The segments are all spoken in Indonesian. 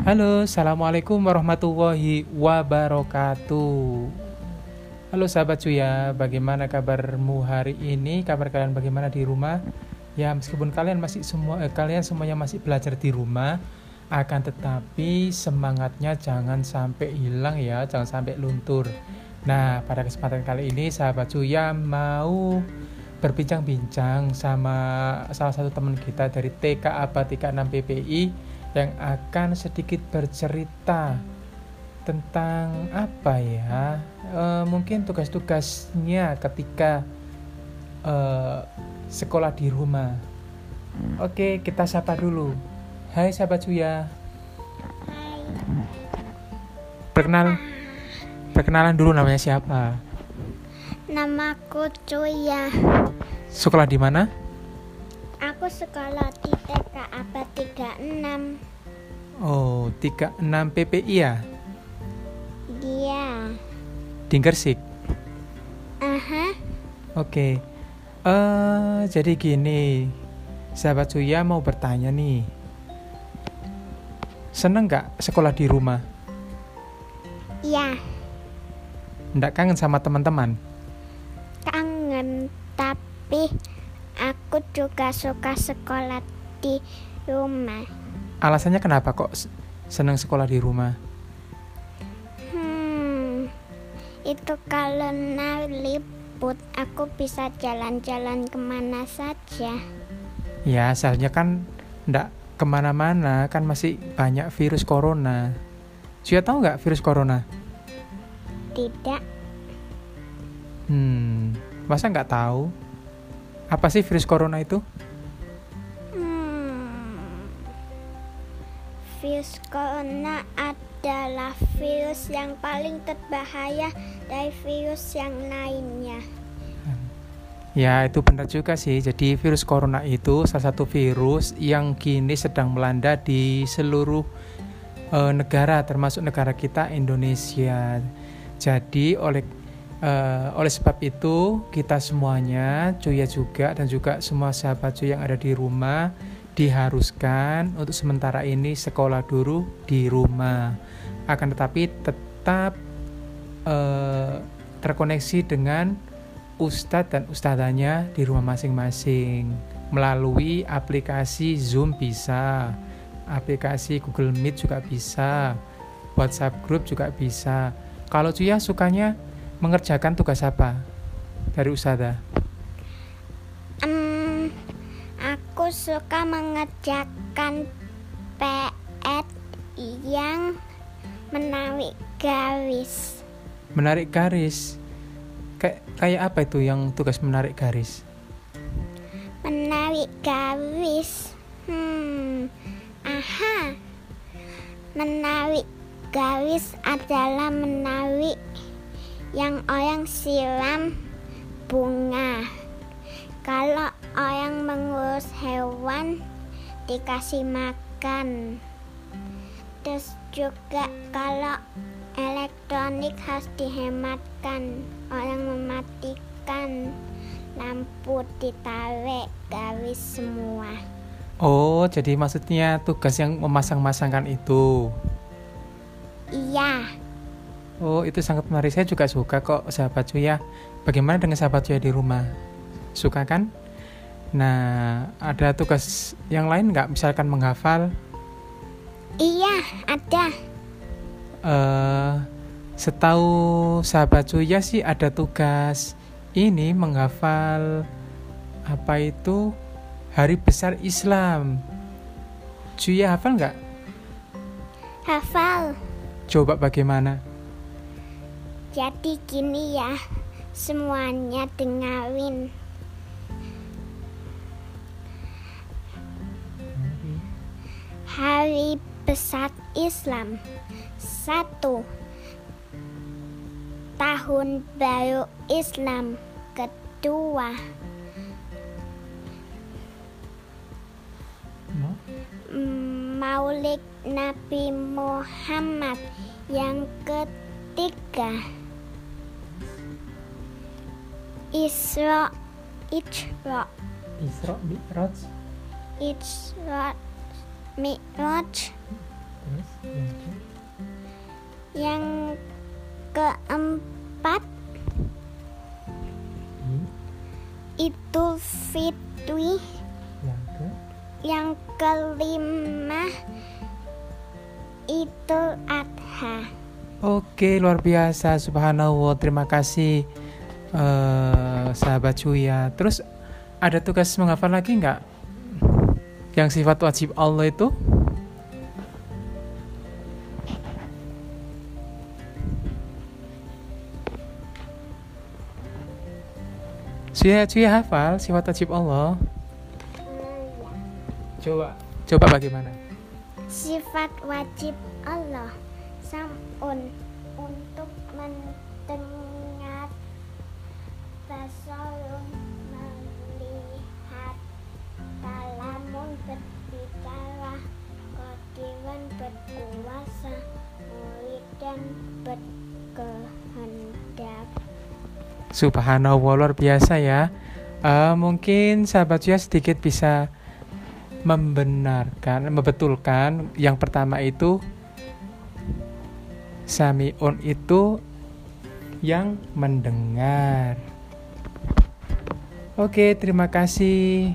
Halo, assalamualaikum warahmatullahi wabarakatuh. Halo sahabat cuya, bagaimana kabarmu hari ini? Kabar kalian bagaimana di rumah? Ya, meskipun kalian masih semua eh, kalian semuanya masih belajar di rumah, akan tetapi semangatnya jangan sampai hilang ya, jangan sampai luntur. Nah, pada kesempatan kali ini sahabat cuya mau berbincang-bincang sama salah satu teman kita dari TK ABA 36 PPI yang akan sedikit bercerita tentang apa ya? E, mungkin tugas-tugasnya ketika e, sekolah di rumah. Oke kita sapa dulu. Hai sahabat Suya. Perkenal perkenalan dulu namanya siapa? Namaku Cuya sekolah di mana aku sekolah di TK ABA 36 Oh, 36 PPI ya? Dia. Di Gersik. Aha. Oke. Eh, uh, jadi gini. Sahabat Suya mau bertanya nih. Seneng nggak sekolah di rumah? Iya. Nggak kangen sama teman-teman? Juga suka sekolah di rumah. Alasannya kenapa kok senang sekolah di rumah? Hmm, itu karena libut aku bisa jalan-jalan ke mana saja. Ya, seharusnya kan ndak ke mana-mana, kan masih banyak virus corona. Sudah tahu nggak virus corona? Tidak. Hmm, masa nggak tahu? Apa sih virus corona itu? virus corona adalah virus yang paling berbahaya dari virus yang lainnya. Ya, itu benar juga sih. Jadi virus corona itu salah satu virus yang kini sedang melanda di seluruh uh, negara termasuk negara kita Indonesia. Jadi oleh uh, oleh sebab itu kita semuanya, Cuya juga dan juga semua sahabat Cuya yang ada di rumah diharuskan untuk sementara ini sekolah dulu di rumah. Akan tetapi tetap uh, terkoneksi dengan ustadz dan ustadzanya di rumah masing-masing melalui aplikasi Zoom bisa, aplikasi Google Meet juga bisa, WhatsApp Group juga bisa. Kalau Cuya sukanya mengerjakan tugas apa dari ustadzah? suka mengerjakan PR yang menarik garis. Menarik garis? Kayak kayak apa itu yang tugas menarik garis? Menarik garis. Hmm. Aha. Menarik garis adalah menarik yang orang siram bunga. Kalau orang mengurus hewan dikasih makan. Terus juga kalau elektronik harus dihematkan. Orang mematikan lampu ditarik garis semua. Oh, jadi maksudnya tugas yang memasang-masangkan itu. Iya. Oh, itu sangat menarik. Saya juga suka kok sahabat Cuya. Bagaimana dengan sahabat Cuya di rumah? Suka kan? Nah, ada tugas yang lain nggak? Misalkan menghafal? Iya, ada. Uh, setahu sahabat Cuya sih ada tugas ini menghafal apa itu Hari Besar Islam. Cuya hafal nggak? Hafal. Coba bagaimana? Jadi gini ya, semuanya dengarin. Hari Besar Islam satu. Tahun Baru Islam kedua. Maulid Nabi Muhammad yang ketiga Isra Isra Isra Mi'raj Isra Mi'raj Terus yang ke- Yang keempat hmm, Idul Fitri. yang ke Yang kelima Idul Adha. Oke, luar biasa. Subhanallah. Terima kasih eh sahabat Cuya. Terus ada tugas menghafal lagi nggak? Yang sifat wajib Allah itu? Cuya, Cuya hafal sifat wajib Allah. Coba, coba bagaimana? Sifat wajib Allah Sam'un untuk mendengar Basarun melihat Kalamun berbicara Kodiran berkuasa Muridan berkehendak Subhanallah luar biasa ya. Eh, mungkin sahabat Cuya sedikit bisa membenarkan, membetulkan yang pertama itu Samiun itu yang mendengar. Oke, terima kasih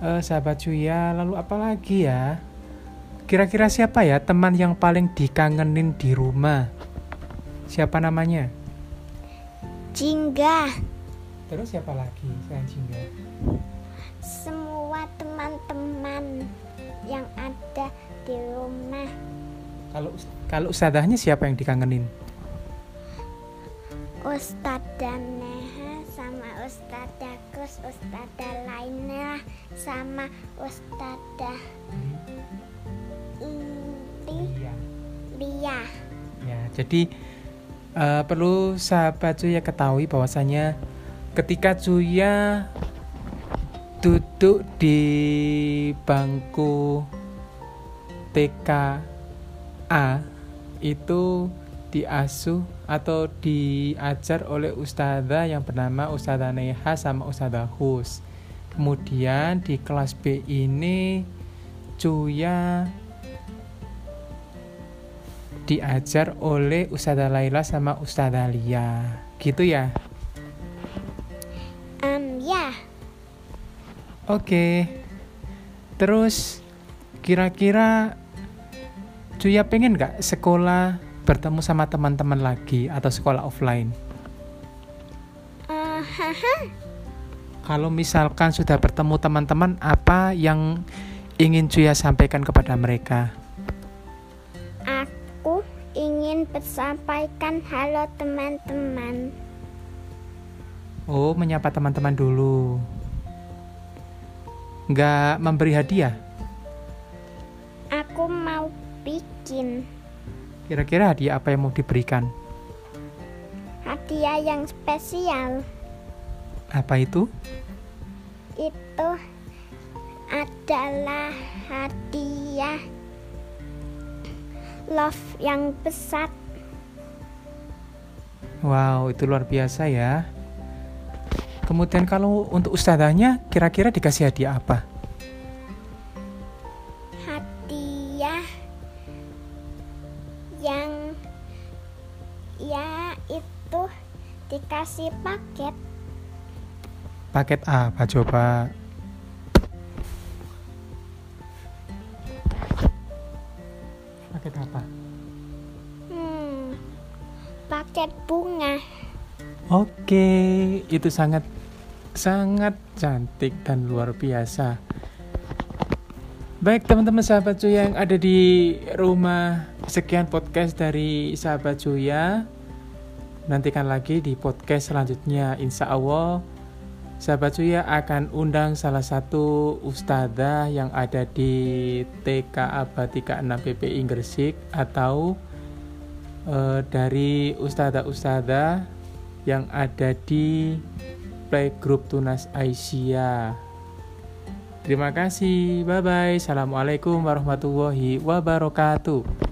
eh, sahabat Cuya. Lalu apa lagi ya? Kira-kira siapa ya teman yang paling dikangenin di rumah? Siapa namanya? Jingga Terus siapa lagi selain Jingga? Semua teman-teman yang ada di rumah Kalau kalau ustadahnya siapa yang dikangenin? Ustadzah Neha sama Ustadzah Kus, Ustadzah Lainah sama Ustadzah Inti. Ya, jadi eh, perlu sahabat Cuya ketahui bahwasanya ketika Cuya duduk di bangku TKA itu diasuh atau diajar oleh ustazah yang bernama Ustazah Neha sama Ustazah Hus. Kemudian di kelas B ini Cuya diajar oleh Ustazah Laila sama Ustazah Lia. Gitu ya. Em ya, Oke. Terus kira-kira Cuya pengen nggak sekolah bertemu sama teman-teman lagi atau sekolah offline? Haha. Kalau misalkan sudah bertemu teman-teman, apa yang ingin Cuya sampaikan kepada mereka? aku ingin bersampaikan halo teman-teman. Oh, menyapa teman-teman dulu. Nggak memberi hadiah? Aku mau bikin Kira-kira hadiah apa yang mau diberikan? hadiah yang spesial. Apa itu? Itu adalah hadiah love yang besar. Wow, itu luar biasa ya. Kemudian kalau untuk ustazahnya, kira-kira dikasih hadiah apa? Paket apa coba? Paket apa? hmm, paket bunga Oke, itu sangat sangat cantik dan luar biasa. Baik teman-teman sahabat Cuya yang ada di rumah, sekian podcast dari sahabat Cuya. Nantikan lagi di podcast selanjutnya, insya Allah. Sahabat Cuya akan undang salah satu ustadzah yang ada di TKA Batika 6 PPI Gresik atau eh, dari ustadzah-ustadzah yang ada di playgroup Tunas Aisyah. Terima kasih. Bye bye. Assalamualaikum warahmatullahi wabarakatuh.